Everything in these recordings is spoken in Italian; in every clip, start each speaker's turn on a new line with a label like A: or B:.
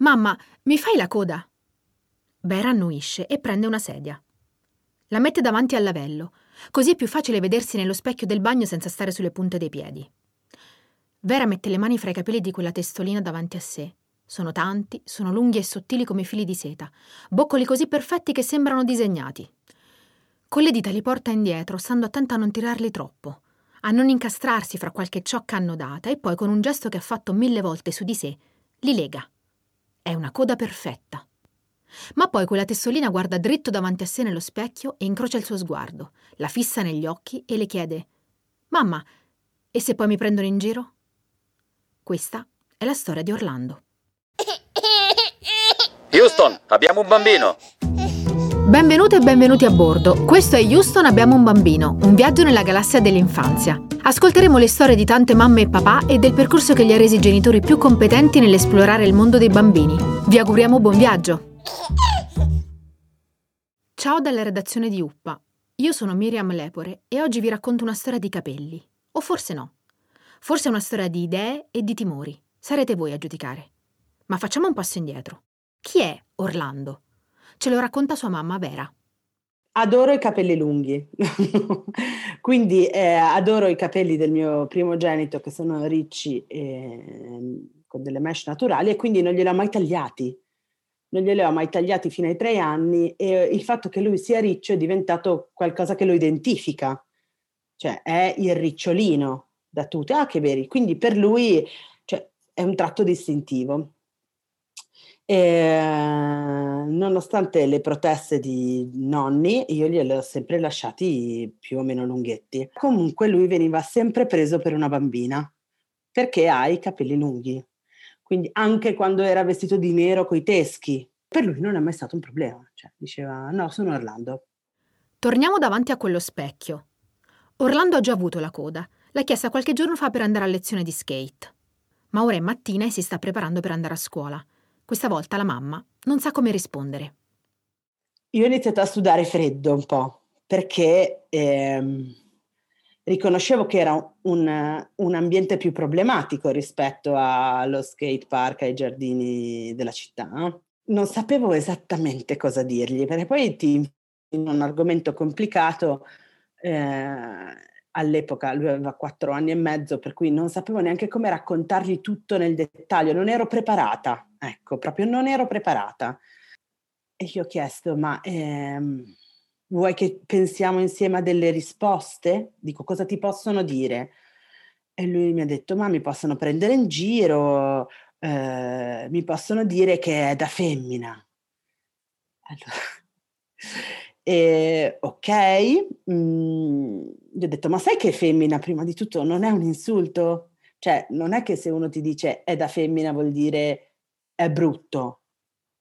A: Mamma, mi fai la coda? Vera annuisce e prende una sedia. La mette davanti al lavello, così è più facile vedersi nello specchio del bagno senza stare sulle punte dei piedi. Vera mette le mani fra i capelli di quella testolina davanti a sé. Sono tanti, sono lunghi e sottili come fili di seta, boccoli così perfetti che sembrano disegnati. Con le dita li porta indietro, stando attenta a non tirarli troppo, a non incastrarsi fra qualche ciocca annodata e poi con un gesto che ha fatto mille volte su di sé, li lega. È una coda perfetta. Ma poi quella testolina guarda dritto davanti a sé nello specchio e incrocia il suo sguardo, la fissa negli occhi e le chiede: Mamma, e se poi mi prendono in giro? Questa è la storia di Orlando.
B: Houston, abbiamo un bambino!
A: Benvenute e benvenuti a bordo. Questo è Houston Abbiamo un bambino, un viaggio nella galassia dell'infanzia. Ascolteremo le storie di tante mamme e papà e del percorso che li ha resi genitori più competenti nell'esplorare il mondo dei bambini. Vi auguriamo buon viaggio! Ciao dalla redazione di Uppa. Io sono Miriam Lepore e oggi vi racconto una storia di capelli. O forse no. Forse è una storia di idee e di timori. Sarete voi a giudicare. Ma facciamo un passo indietro. Chi è Orlando? Ce lo racconta sua mamma Vera.
C: Adoro i capelli lunghi, quindi eh, adoro i capelli del mio primogenito che sono ricci e con delle mesh naturali e quindi non glieli ho mai tagliati. Non glieli ho mai tagliati fino ai tre anni e il fatto che lui sia riccio è diventato qualcosa che lo identifica, cioè è il ricciolino da tutti, ah che veri, quindi per lui cioè, è un tratto distintivo. E, nonostante le proteste di nonni, io glieli ho sempre lasciati più o meno lunghetti. Comunque lui veniva sempre preso per una bambina perché ha i capelli lunghi quindi anche quando era vestito di nero coi teschi, per lui non è mai stato un problema. Cioè, diceva, no, sono Orlando.
A: Torniamo davanti a quello specchio. Orlando ha già avuto la coda. L'ha chiesta qualche giorno fa per andare a lezione di skate. Ma ora è mattina e si sta preparando per andare a scuola. Questa volta la mamma non sa come rispondere.
C: Io ho iniziato a sudare freddo un po', perché ehm, riconoscevo che era un, un, ambiente più problematico rispetto allo skate park, ai giardini della città. Non sapevo esattamente cosa dirgli, perché poi ti in un argomento complicato. Eh, all'epoca lui aveva quattro anni e mezzo, per cui non sapevo neanche come raccontargli tutto nel dettaglio, non ero preparata, ecco, proprio non ero preparata. E gli ho chiesto, ma ehm, Vuoi che pensiamo insieme a delle risposte? Dico, cosa ti possono dire? E lui mi ha detto, ma mi possono prendere in giro, eh, mi possono dire che è da femmina. Allora, e, ok, mm, gli ho detto, ma sai che femmina prima di tutto non è un insulto? Cioè, non è che se uno ti dice è da femmina vuol dire è brutto.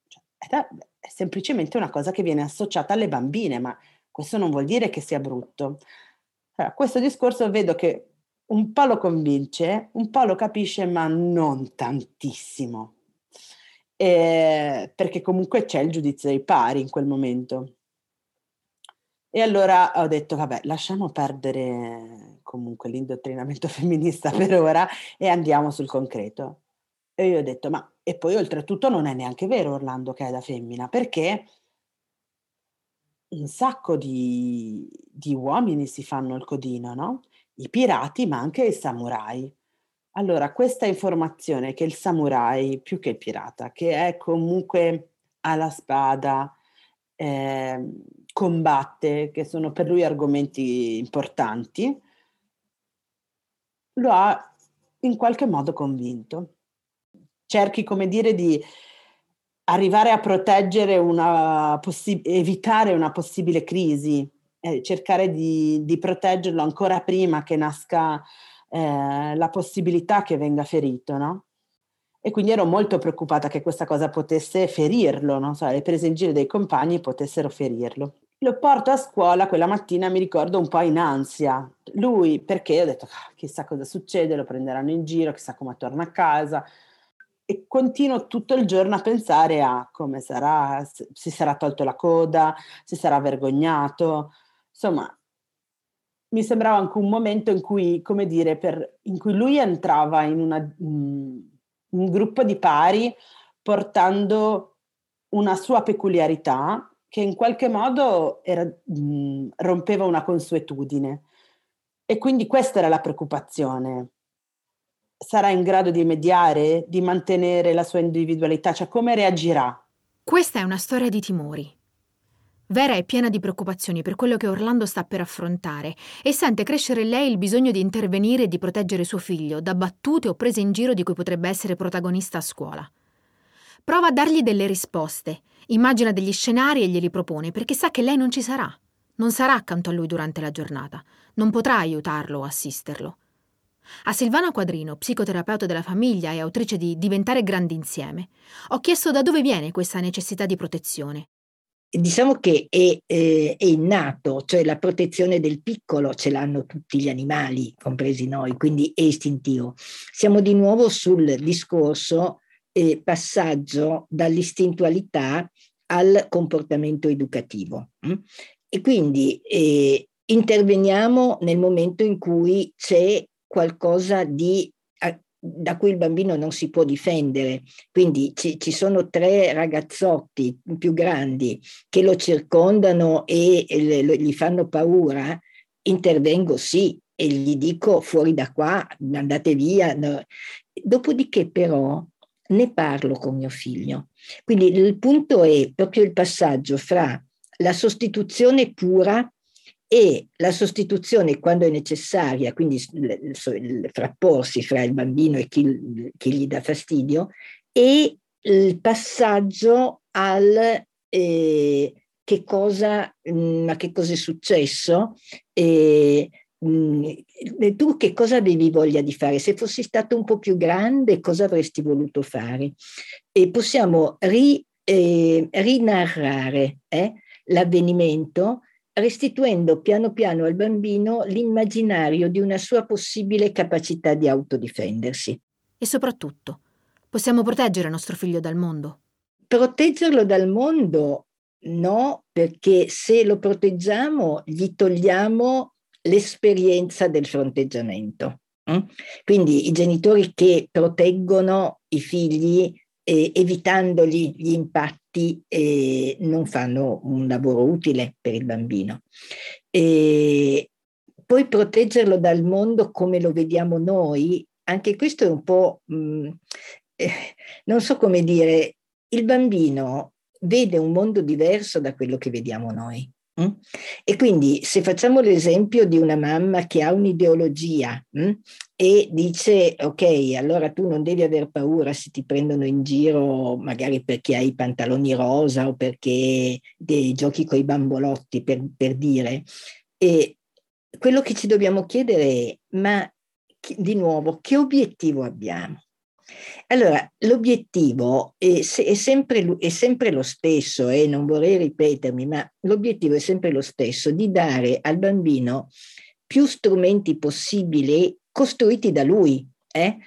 C: Cioè, è, semplicemente una cosa che viene associata alle bambine, ma questo non vuol dire che sia brutto. Allora, questo discorso vedo che un po' lo convince, un po' lo capisce, ma non tantissimo. Eh, perché comunque c'è il giudizio dei pari in quel momento. E allora ho detto, vabbè, lasciamo perdere comunque l'indottrinamento femminista per ora e andiamo sul concreto. E io ho detto, ma e poi oltretutto non è neanche vero Orlando che è da femmina, perché un sacco di, di uomini si fanno il codino, no? I pirati, ma anche i samurai. Allora, questa informazione che il samurai, più che il pirata, che è comunque alla spada, eh, combatte, che sono per lui argomenti importanti, lo ha in qualche modo convinto cerchi, come dire, di arrivare a proteggere una possi- evitare una possibile crisi, eh, cercare di, di, proteggerlo ancora prima che nasca eh, la possibilità che venga ferito, no? E quindi ero molto preoccupata che questa cosa potesse ferirlo, non so, le prese in giro dei compagni potessero ferirlo. Lo porto a scuola quella mattina, mi ricordo un po' in ansia. Lui, perché ho detto, ah, chissà cosa succede, lo prenderanno in giro, chissà come torna a casa, e continuo tutto il giorno a pensare a come sarà, si sarà tolto la coda, si sarà vergognato. Insomma, mi sembrava anche un momento in cui, come dire, per, in cui lui entrava in una, um, un gruppo di pari portando una sua peculiarità che in qualche modo era, mh, rompeva una consuetudine. E quindi questa era la preoccupazione. Sarà in grado di mediare, di mantenere la sua individualità? Cioè come reagirà?
A: Questa è una storia di timori. Vera è piena di preoccupazioni per quello che Orlando sta per affrontare e sente crescere in lei il bisogno di intervenire e di proteggere suo figlio da battute o prese in giro di cui potrebbe essere protagonista a scuola. Prova a dargli delle risposte, immagina degli scenari e glieli propone perché sa che lei non ci sarà, non sarà accanto a lui durante la giornata, non potrà aiutarlo o assisterlo. A Silvana Quadrino, psicoterapeuta della famiglia e autrice di Diventare grandi insieme, ho chiesto da dove viene questa necessità di protezione
D: diciamo che è, eh, è, innato, cioè la protezione del piccolo ce l'hanno tutti gli animali, compresi noi, quindi è istintivo. Siamo di nuovo sul discorso eh, passaggio dall'istintualità al comportamento educativo. Hm? E quindi eh, interveniamo nel momento in cui c'è qualcosa di da cui il bambino non si può difendere. Quindi ci, ci sono tre ragazzotti più grandi che lo circondano e, e le, gli fanno paura, intervengo sì e gli dico fuori da qua, andate via. No. Dopodiché però ne parlo con mio figlio. Quindi il punto è proprio il passaggio fra la sostituzione pura e la sostituzione quando è necessaria, quindi il frapporsi fra il bambino e chi, chi gli dà fastidio, e il passaggio al eh, che cosa, mm, ma che cosa è successo, eh, tu che cosa avevi voglia di fare? Se fossi stato un po' più grande, cosa avresti voluto fare? E possiamo ri, eh, rinarrare eh, l'avvenimento restituendo piano piano al bambino l'immaginario di una sua possibile capacità di autodifendersi.
A: E soprattutto, possiamo proteggere nostro figlio dal mondo?
D: Proteggerlo dal mondo no, perché se lo proteggiamo gli togliamo l'esperienza del fronteggiamento. Mm? Quindi i genitori che proteggono i figli eh, evitandogli gli impatti eh, non fanno un lavoro utile per il bambino. E poi proteggerlo dal mondo come lo vediamo noi, anche questo è un po', mh, mm, eh, non so come dire, il bambino vede un mondo diverso da quello che vediamo noi. Mm? E quindi se facciamo l'esempio di una mamma che ha un'ideologia mh, mm, e dice ok, allora tu non devi aver paura se ti prendono in giro magari perché hai i pantaloni rosa o perché giochi con i bambolotti per, per dire. E quello che ci dobbiamo chiedere è ma di nuovo che obiettivo abbiamo? Allora, l'obiettivo è, è, sempre, è, sempre, lo stesso e eh, non vorrei ripetermi, ma l'obiettivo è sempre lo stesso, di dare al bambino più strumenti possibili costruiti da lui. Eh?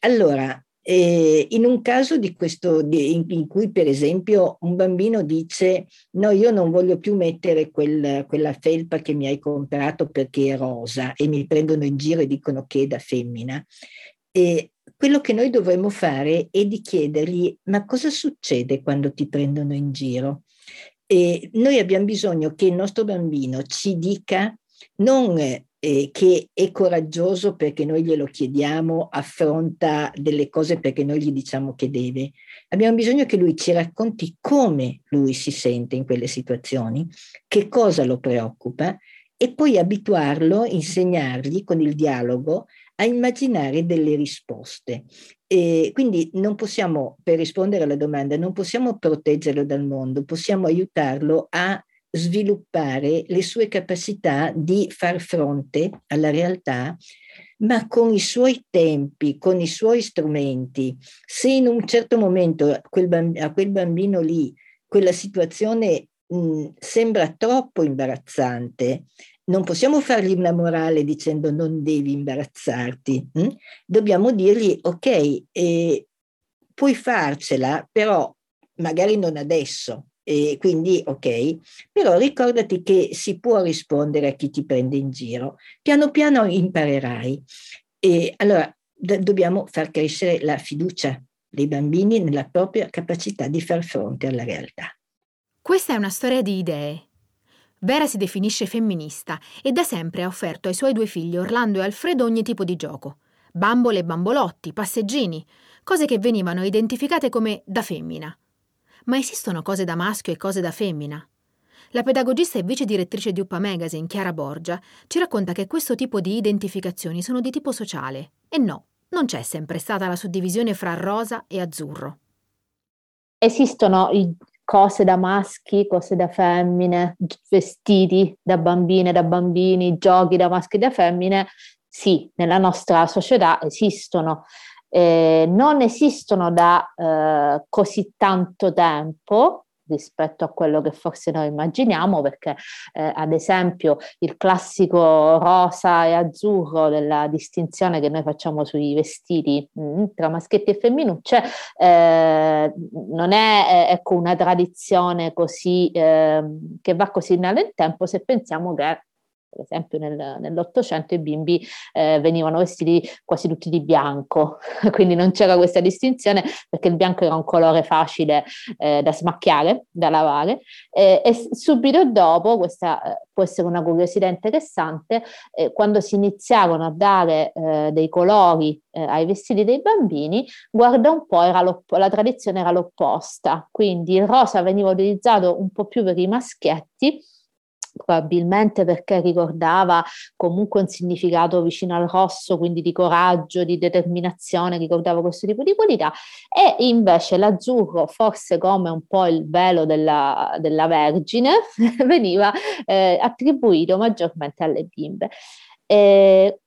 D: Allora, eh, in un caso di questo, di, in, in, cui per esempio un bambino dice no, io non voglio più mettere quel, quella felpa che mi hai comprato perché è rosa e mi prendono in giro e dicono che è da femmina. E quello che noi dovremmo fare è di chiedergli ma cosa succede quando ti prendono in giro? E noi abbiamo bisogno che il nostro bambino ci dica non eh, che è coraggioso perché noi glielo chiediamo, affronta delle cose perché noi gli diciamo che deve. Abbiamo bisogno che lui ci racconti come lui si sente in quelle situazioni, che cosa lo preoccupa e poi abituarlo, insegnargli con il dialogo a immaginare delle risposte. E quindi non possiamo, per rispondere alla domanda, non possiamo proteggerlo dal mondo, possiamo aiutarlo a sviluppare le sue capacità di far fronte alla realtà, ma con i suoi tempi, con i suoi strumenti. Se in un certo momento a quel, bambino, a quel bambino lì quella situazione mh, sembra troppo imbarazzante, non possiamo fargli una morale dicendo non devi imbarazzarti, hm? dobbiamo dirgli ok, eh, puoi farcela, però magari non adesso. E quindi ok, però ricordati che si può rispondere a chi ti prende in giro. Piano piano imparerai. E allora d- dobbiamo far crescere la fiducia dei bambini nella propria capacità di far fronte alla realtà.
A: Questa è una storia di idee. Vera si definisce femminista e da sempre ha offerto ai suoi due figli Orlando e Alfredo ogni tipo di gioco. Bambole e bambolotti, passeggini, cose che venivano identificate come da femmina. Ma esistono cose da maschio e cose da femmina? La pedagogista e vice direttrice di Uppa Magazine, Chiara Borgia, ci racconta che questo tipo di identificazioni sono di tipo sociale. E no, non c'è sempre stata la suddivisione fra rosa e azzurro.
E: Esistono cose da maschi, cose da femmine, vestiti da bambine, da bambini, giochi da maschi e da femmine. Sì, nella nostra società esistono. Eh, non esistono da eh, così tanto tempo, rispetto a quello che forse noi immaginiamo, perché eh, ad esempio il classico rosa e azzurro della distinzione che noi facciamo sui vestiti mh, mm, tra maschietti e femminucce eh, non è eh, ecco, una tradizione così ehm, che va così nel tempo se pensiamo che per esempio nel, nell'Ottocento i bimbi eh, venivano vestiti quasi tutti di bianco, quindi non c'era questa distinzione perché il bianco era un colore facile eh, da smacchiare, da lavare. E subito dopo, questa eh, può essere una curiosità interessante, eh, quando si iniziarono a dare eh, dei colori ai vestiti dei bambini, guarda un po', la tradizione era l'opposta, quindi il rosa veniva utilizzato un po' più per i maschietti probabilmente perché ricordava comunque un significato vicino al rosso, quindi di coraggio, di determinazione, ricordava questo tipo di qualità, e invece l'azzurro, forse come un po' il velo della, della Vergine, veniva eh, attribuito maggiormente alle bimbe. Eh,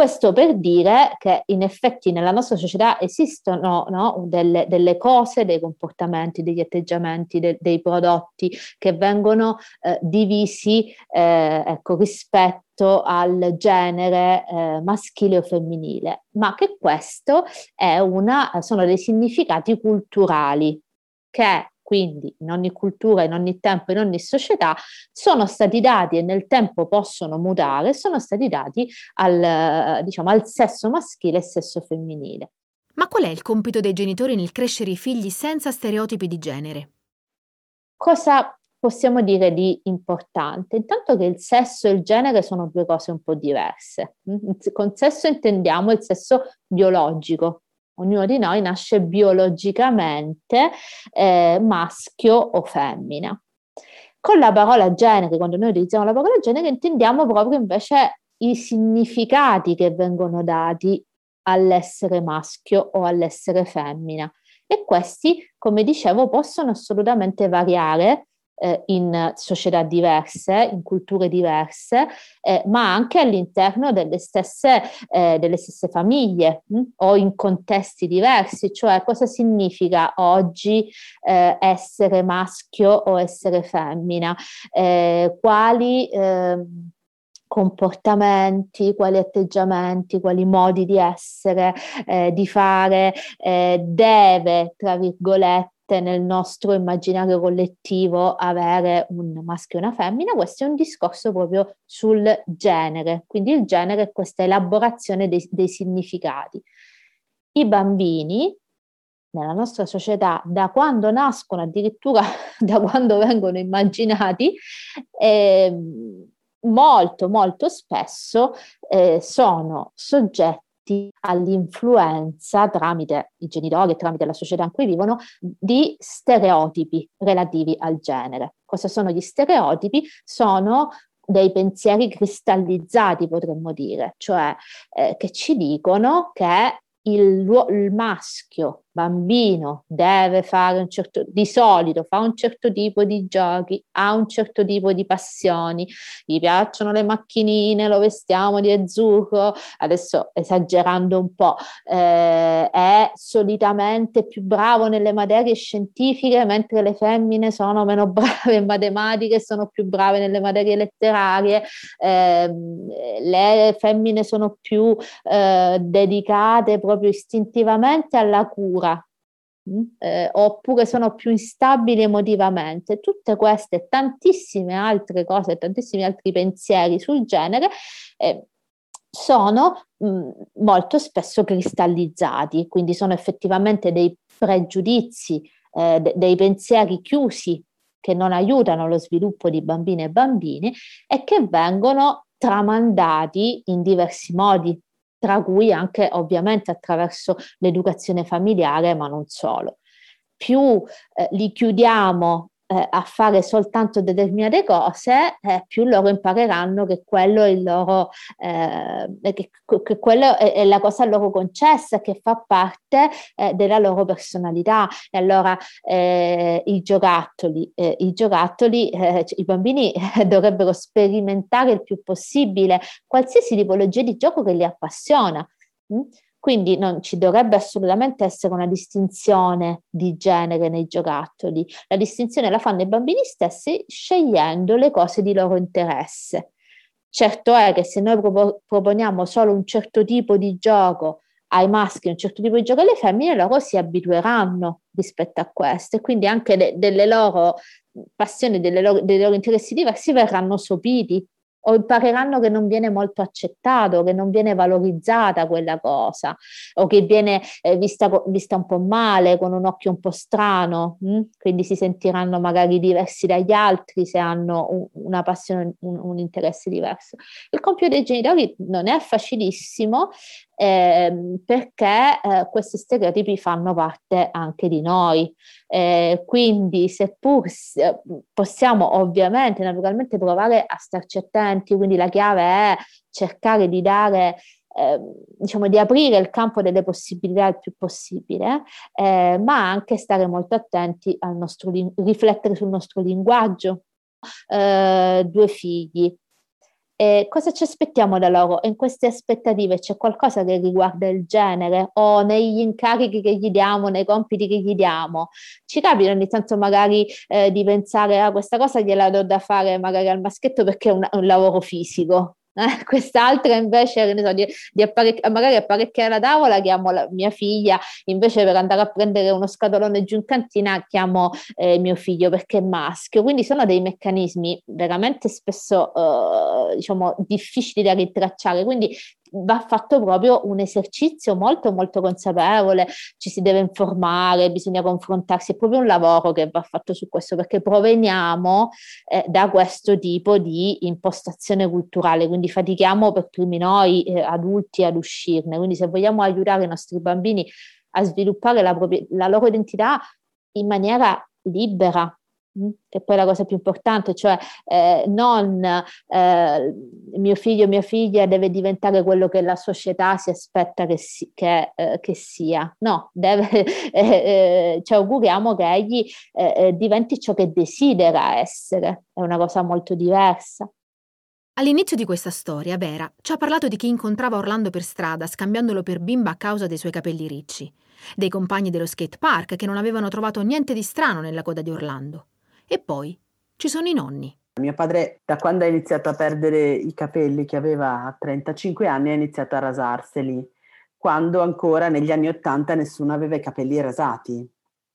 E: questo per dire che in effetti nella nostra società esistono no, delle, delle, cose, dei comportamenti, degli atteggiamenti, de, dei prodotti che vengono eh, divisi eh, ecco, rispetto al genere eh, maschile o femminile, ma che questo una, sono dei significati culturali che quindi in ogni cultura, in ogni tempo, in ogni società, sono stati dati e nel tempo possono mutare, sono stati dati al, diciamo, al sesso maschile e sesso femminile.
A: Ma qual è il compito dei genitori nel crescere i figli senza stereotipi di genere?
E: Cosa possiamo dire di importante? Intanto che il sesso e il genere sono due cose un po' diverse. Con sesso intendiamo il sesso biologico, ognuno di noi nasce biologicamente eh, maschio o femmina. Con la parola genere, quando noi utilizziamo la parola genere, intendiamo proprio invece i significati che vengono dati all'essere maschio o all'essere femmina. E questi, come dicevo, possono assolutamente variare eh, in società diverse, in culture diverse, eh, ma anche all'interno delle stesse, eh, delle stesse famiglie mh? Hm, o in contesti diversi, cioè cosa significa oggi eh, essere maschio o essere femmina, eh, quali ehm, comportamenti, quali atteggiamenti, quali modi di essere, eh, di fare, eh, deve, tra virgolette, nel nostro immaginario collettivo avere un maschio e una femmina, questo è un discorso proprio sul genere, quindi il genere è questa elaborazione dei, dei significati. I bambini nella nostra società, da quando nascono, addirittura da quando vengono immaginati, eh, molto, molto spesso eh, sono soggetti all'influenza tramite i genitori e tramite la società in cui vivono di stereotipi relativi al genere. Cosa sono gli stereotipi? Sono dei pensieri cristallizzati, potremmo dire, cioè eh, che ci dicono che il, il maschio bambino deve fare un certo, di solito fa un certo tipo di giochi, ha un certo tipo di passioni, gli piacciono le macchinine, lo vestiamo di azzurro, adesso esagerando un po', eh, è solitamente più bravo nelle materie scientifiche, mentre le femmine sono meno brave in matematica e sono più brave nelle materie letterarie, eh, le femmine sono più eh, dedicate proprio istintivamente alla cura eh, oppure sono più instabili emotivamente. Tutte queste e tantissime altre cose, tantissimi altri pensieri sul genere eh, sono mh, molto spesso cristallizzati, quindi sono effettivamente dei pregiudizi, eh, de- dei pensieri chiusi che non aiutano lo sviluppo di bambine e bambini e che vengono tramandati in diversi modi, tra cui anche ovviamente attraverso l'educazione familiare, ma non solo. Più eh, li chiudiamo eh, a fare soltanto determinate cose, eh, più loro impareranno che quello è il loro, eh, che, che quello è, è, la cosa loro concessa, che fa parte eh, della loro personalità. E allora eh, i giocattoli, eh, i giocattoli, cioè, i bambini dovrebbero sperimentare il più possibile qualsiasi tipologia di gioco che li appassiona. Mm? Quindi non ci dovrebbe assolutamente essere una distinzione di genere nei giocattoli. La distinzione la fanno i bambini stessi scegliendo le cose di loro interesse. Certo è che se noi proponiamo solo un certo tipo di gioco ai maschi, un certo tipo di gioco alle femmine, loro si abitueranno rispetto a questo e quindi anche de- delle loro passioni, delle loro, dei loro interessi diversi verranno sopiti o impareranno che non viene molto accettato, che non viene valorizzata quella cosa o che viene eh, vista, vista, un po' male, con un occhio un po' strano, hm? quindi si sentiranno magari diversi dagli altri se hanno un, una passione, un, un, interesse diverso. Il compito dei genitori non è facilissimo eh, perché eh, questi stereotipi fanno parte anche di noi. Eh, quindi seppur possiamo ovviamente, naturalmente provare a starci attenti, quindi la chiave è cercare di dare eh, diciamo di aprire il campo delle possibilità il più possibile, eh, ma anche stare molto attenti al nostro riflettere sul nostro linguaggio. Eh, due figli, eh, cosa ci aspettiamo da loro? In queste aspettative c'è qualcosa che riguarda il genere o negli incarichi che gli diamo, nei compiti che gli diamo? Ci capita ogni tanto magari eh, di pensare a ah, questa cosa gliela do da fare magari al maschietto perché è un, un lavoro fisico, eh, quest'altra invece, ne so, di, di apparecchi- magari apparecchiare la tavola, chiamo la, mia figlia, invece per andare a prendere uno scatolone giù in cantina chiamo eh, mio figlio perché è maschio. Quindi sono dei meccanismi veramente spesso, eh, diciamo, difficili da ritracciare. Quindi va fatto proprio un esercizio molto molto consapevole, ci si deve informare, bisogna confrontarsi, è proprio un lavoro che va fatto su questo perché proveniamo eh, da questo tipo di impostazione culturale, quindi fatichiamo per primi noi eh, adulti ad uscirne, quindi se vogliamo aiutare i nostri bambini a sviluppare la, propria, la loro identità in maniera libera, che poi è la cosa più importante, cioè eh, non eh, mio figlio o mia figlia deve diventare quello che la società si aspetta che, si, che, eh, che sia, no, deve, eh, eh, ci auguriamo che egli eh, diventi ciò che desidera essere, è una cosa molto diversa.
A: All'inizio di questa storia, Vera ci ha parlato di chi incontrava Orlando per strada scambiandolo per bimba a causa dei suoi capelli ricci, dei compagni dello skate park che non avevano trovato niente di strano nella coda di Orlando. E poi ci sono i nonni.
C: Mio padre, da quando ha iniziato a perdere i capelli, che aveva 35 anni, ha iniziato a rasarseli, quando ancora negli anni 80 nessuno aveva i capelli rasati.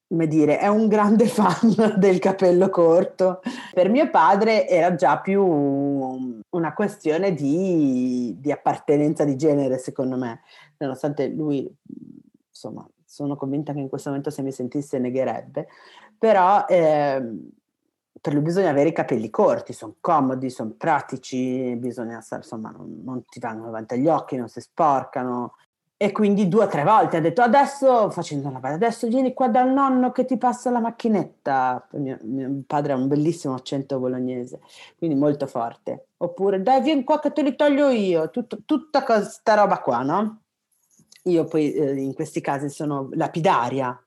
C: Come dire, è un grande fan del capello corto. Per mio padre era già più una questione di, di appartenenza di genere, secondo me, nonostante lui, insomma, sono convinta che in questo momento se mi sentisse negherebbe, però eh, per lui bisogna avere i capelli corti, sono comodi, sono pratici, bisogna, insomma, non, non, ti vanno davanti agli occhi, non si sporcano. E quindi due o tre volte ha detto adesso, facendo la adesso vieni qua dal nonno che ti passa la macchinetta. Mio, mio padre ha un bellissimo accento bolognese, quindi molto forte. Oppure dai vieni qua che te li toglio io, Tut, tutta questa roba qua, no? Io poi eh, in questi casi sono lapidaria,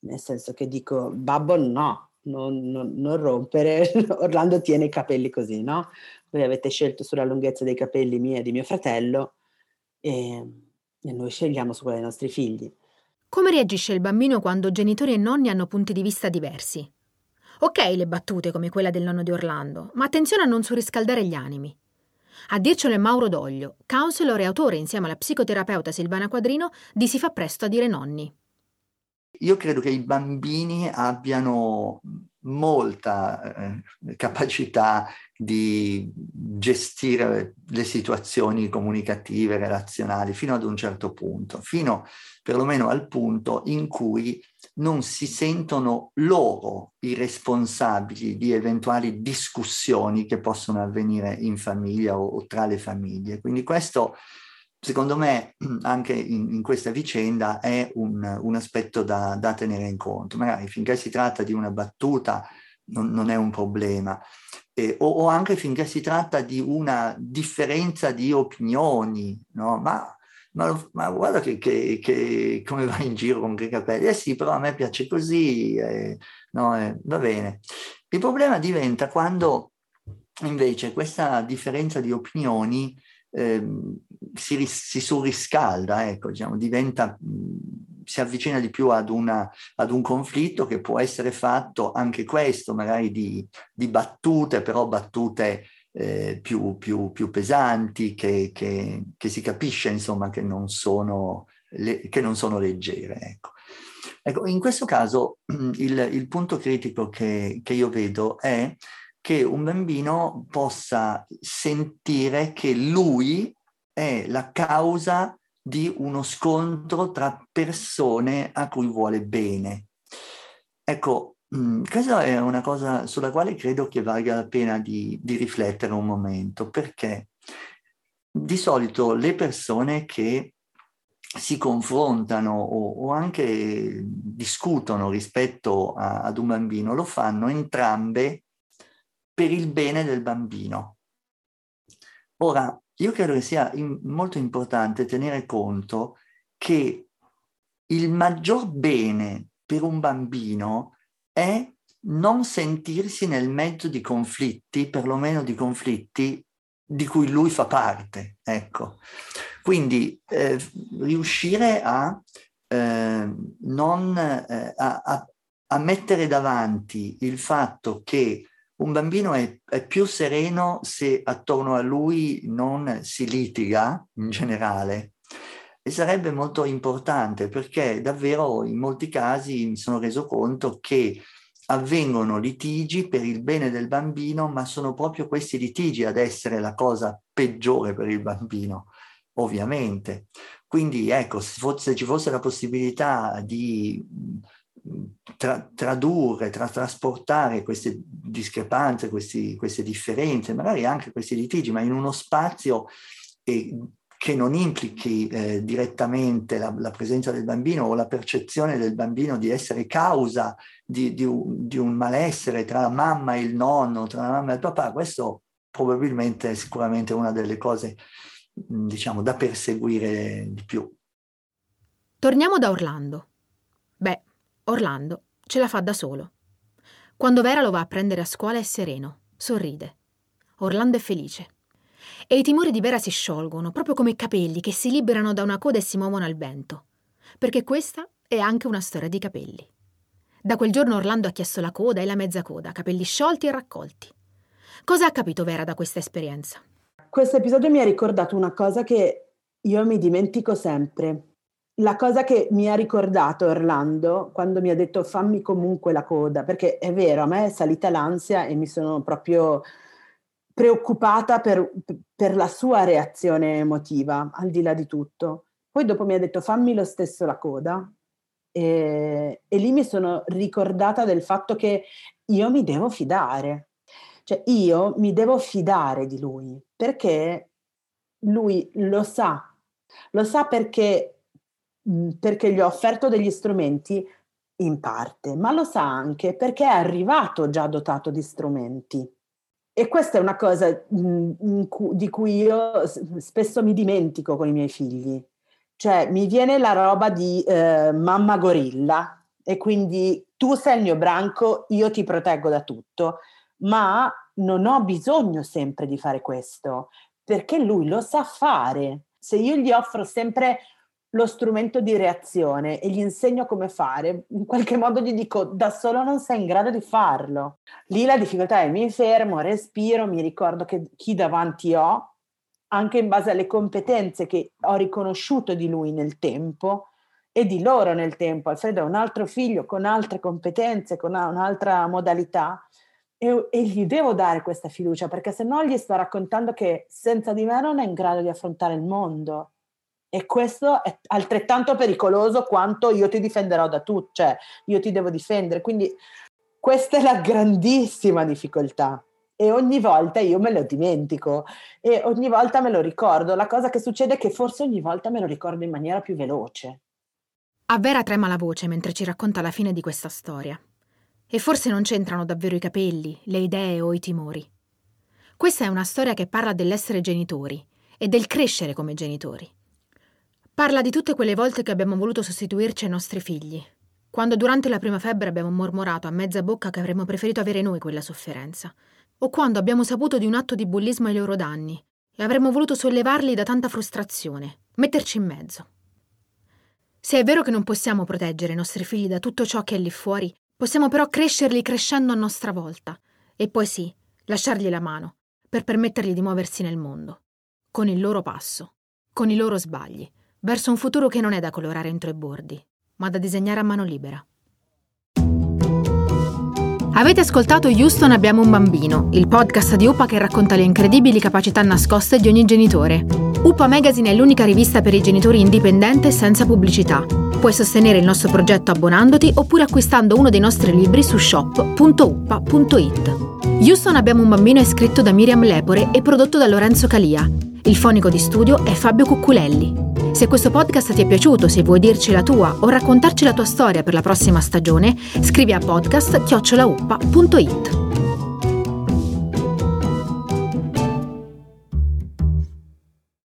C: nel senso che dico babbo no, non, non, non, rompere, Orlando tiene i capelli così, no? Voi avete scelto sulla lunghezza dei capelli mia e di mio fratello e, e noi scegliamo su quella dei nostri figli.
A: Come reagisce il bambino quando genitori e nonni hanno punti di vista diversi? Ok le battute come quella del nonno di Orlando, ma attenzione a non surriscaldare gli animi. A dircelo è Mauro Doglio, counselor e autore insieme alla psicoterapeuta Silvana Quadrino di Si fa presto a dire nonni.
F: Io credo che i bambini abbiano molta eh, capacità di gestire le situazioni comunicative, relazionali, fino ad un certo punto, fino perlomeno al punto in cui non si sentono loro i responsabili di eventuali discussioni che possono avvenire in famiglia o, o tra le famiglie. Quindi questo secondo me anche in, in questa vicenda è un, un aspetto da, da, tenere in conto. Magari finché si tratta di una battuta non, non è un problema, eh, o, o, anche finché si tratta di una differenza di opinioni, no? Ma, ma, ma guarda che, che, che, come va in giro con che capelli, eh sì, però a me piace così, eh, no, eh, va bene. Il problema diventa quando invece questa differenza di opinioni eh, si, si, surriscalda, ecco, diciamo, diventa, si avvicina di più ad, una, ad, un conflitto che può essere fatto anche questo, magari di, di battute, però battute eh, più, più, più, pesanti, che, che, che, si capisce insomma che non sono, le, che non sono leggere. Ecco. Ecco, in questo caso il, il punto critico che, che io vedo è che un bambino possa sentire che lui è la causa di uno scontro tra persone a cui vuole bene. Ecco, mh, questa è una cosa sulla quale credo che valga la pena di, di riflettere un momento, perché di solito le persone che si confrontano o, o anche discutono rispetto a, ad un bambino lo fanno entrambe per il bene del bambino. Ora, io credo che sia in, molto importante tenere conto che il maggior bene per un bambino è non sentirsi nel mezzo di conflitti, perlomeno di conflitti di cui lui fa parte. Ecco. Quindi eh, riuscire a, eh, non, eh, a, a, mettere davanti il fatto che un bambino è, è, più sereno se attorno a lui non si litiga in generale e sarebbe molto importante perché davvero in molti casi mi sono reso conto che avvengono litigi per il bene del bambino, ma sono proprio questi litigi ad essere la cosa peggiore per il bambino, ovviamente. Quindi ecco, se, fosse, se ci fosse la possibilità di tra, tradurre, tra, trasportare queste discrepanze, questi, queste differenze, magari anche questi litigi, ma in uno spazio eh, che non implichi eh, direttamente la, la, presenza del bambino o la percezione del bambino di essere causa di, di, un, di un malessere tra la mamma e il nonno, tra la mamma e il papà, questo probabilmente è sicuramente una delle cose, diciamo, da perseguire di più.
A: Torniamo da Orlando. Beh, Orlando ce la fa da solo. Quando Vera lo va a prendere a scuola è sereno, sorride. Orlando è felice. E i timori di Vera si sciolgono, proprio come i capelli che si liberano da una coda e si muovono al vento. Perché questa è anche una storia di capelli. Da quel giorno Orlando ha chiesto la coda e la mezza coda, capelli sciolti e raccolti. Cosa ha capito Vera da questa esperienza?
C: Questo episodio mi ha ricordato una cosa che io mi dimentico sempre la cosa che mi ha ricordato Orlando quando mi ha detto fammi comunque la coda, perché è vero, a me è salita l'ansia e mi sono proprio preoccupata per, per la sua reazione emotiva, al di là di tutto. Poi dopo mi ha detto fammi lo stesso la coda e, e lì mi sono ricordata del fatto che io mi devo fidare, cioè io mi devo fidare di lui perché lui lo sa, lo sa perché Mhmm, perché gli ho offerto degli strumenti in parte, ma lo sa anche perché è arrivato già dotato di strumenti. E questa è una cosa mhmm, di cui io spesso mi dimentico con i miei figli. Cioè, mi viene la roba di eh, mamma gorilla e quindi tu sei il mio branco, io ti proteggo da tutto, ma non ho bisogno sempre di fare questo, perché lui lo sa fare. Se io gli offro sempre lo strumento di reazione e gli insegno come fare, in qualche modo gli dico da solo non sei in grado di farlo. Lì la difficoltà è mi fermo, respiro, mi ricordo che chi davanti ho, anche in base alle competenze che ho riconosciuto di lui nel tempo, e di loro nel tempo. Alfredo è un altro figlio con altre competenze, con un'altra modalità e, e, gli devo dare questa fiducia perché se no gli sto raccontando che senza di me non è in grado di affrontare il mondo. E questo è altrettanto pericoloso quanto io ti difenderò da tu, cioè io ti devo difendere. Quindi questa è la grandissima difficoltà e ogni volta io me lo dimentico e ogni volta me lo ricordo. La cosa che succede è che forse ogni volta me lo ricordo in maniera più veloce.
A: A Vera trema la voce mentre ci racconta la fine di questa storia. E forse non c'entrano davvero i capelli, le idee o i timori. Questa è una storia che parla dell'essere genitori e del crescere come genitori. Parla di tutte quelle volte che abbiamo voluto sostituirci ai nostri figli, quando durante la prima febbre abbiamo mormorato a mezza bocca che avremmo preferito avere noi quella sofferenza, o quando abbiamo saputo di un atto di bullismo ai loro danni e avremmo voluto sollevarli da tanta frustrazione, metterci in mezzo. Se è vero che non possiamo proteggere i nostri figli da tutto ciò che è lì fuori, possiamo però crescerli crescendo a nostra volta. E poi sì, lasciargli la mano per permettergli di muoversi nel mondo, con il loro passo, con i loro sbagli, verso un futuro che non è da colorare entro i bordi, ma da disegnare a mano libera. Avete ascoltato Houston Abbiamo un bambino, il podcast di UPA che racconta le incredibili capacità nascoste di ogni genitore. UPA Magazine è l'unica rivista per i genitori indipendente senza pubblicità. Puoi sostenere il nostro progetto abbonandoti oppure acquistando uno dei nostri libri su shop.uppa.it. Houston abbiamo un bambino è scritto da Miriam Lepore e prodotto da Lorenzo Calia. Il fonico di studio è Fabio Cucculelli. Se questo podcast ti è piaciuto, se vuoi dirci la tua o raccontarci la tua storia per la prossima stagione, scrivi a podcast chiocciolauppa.it.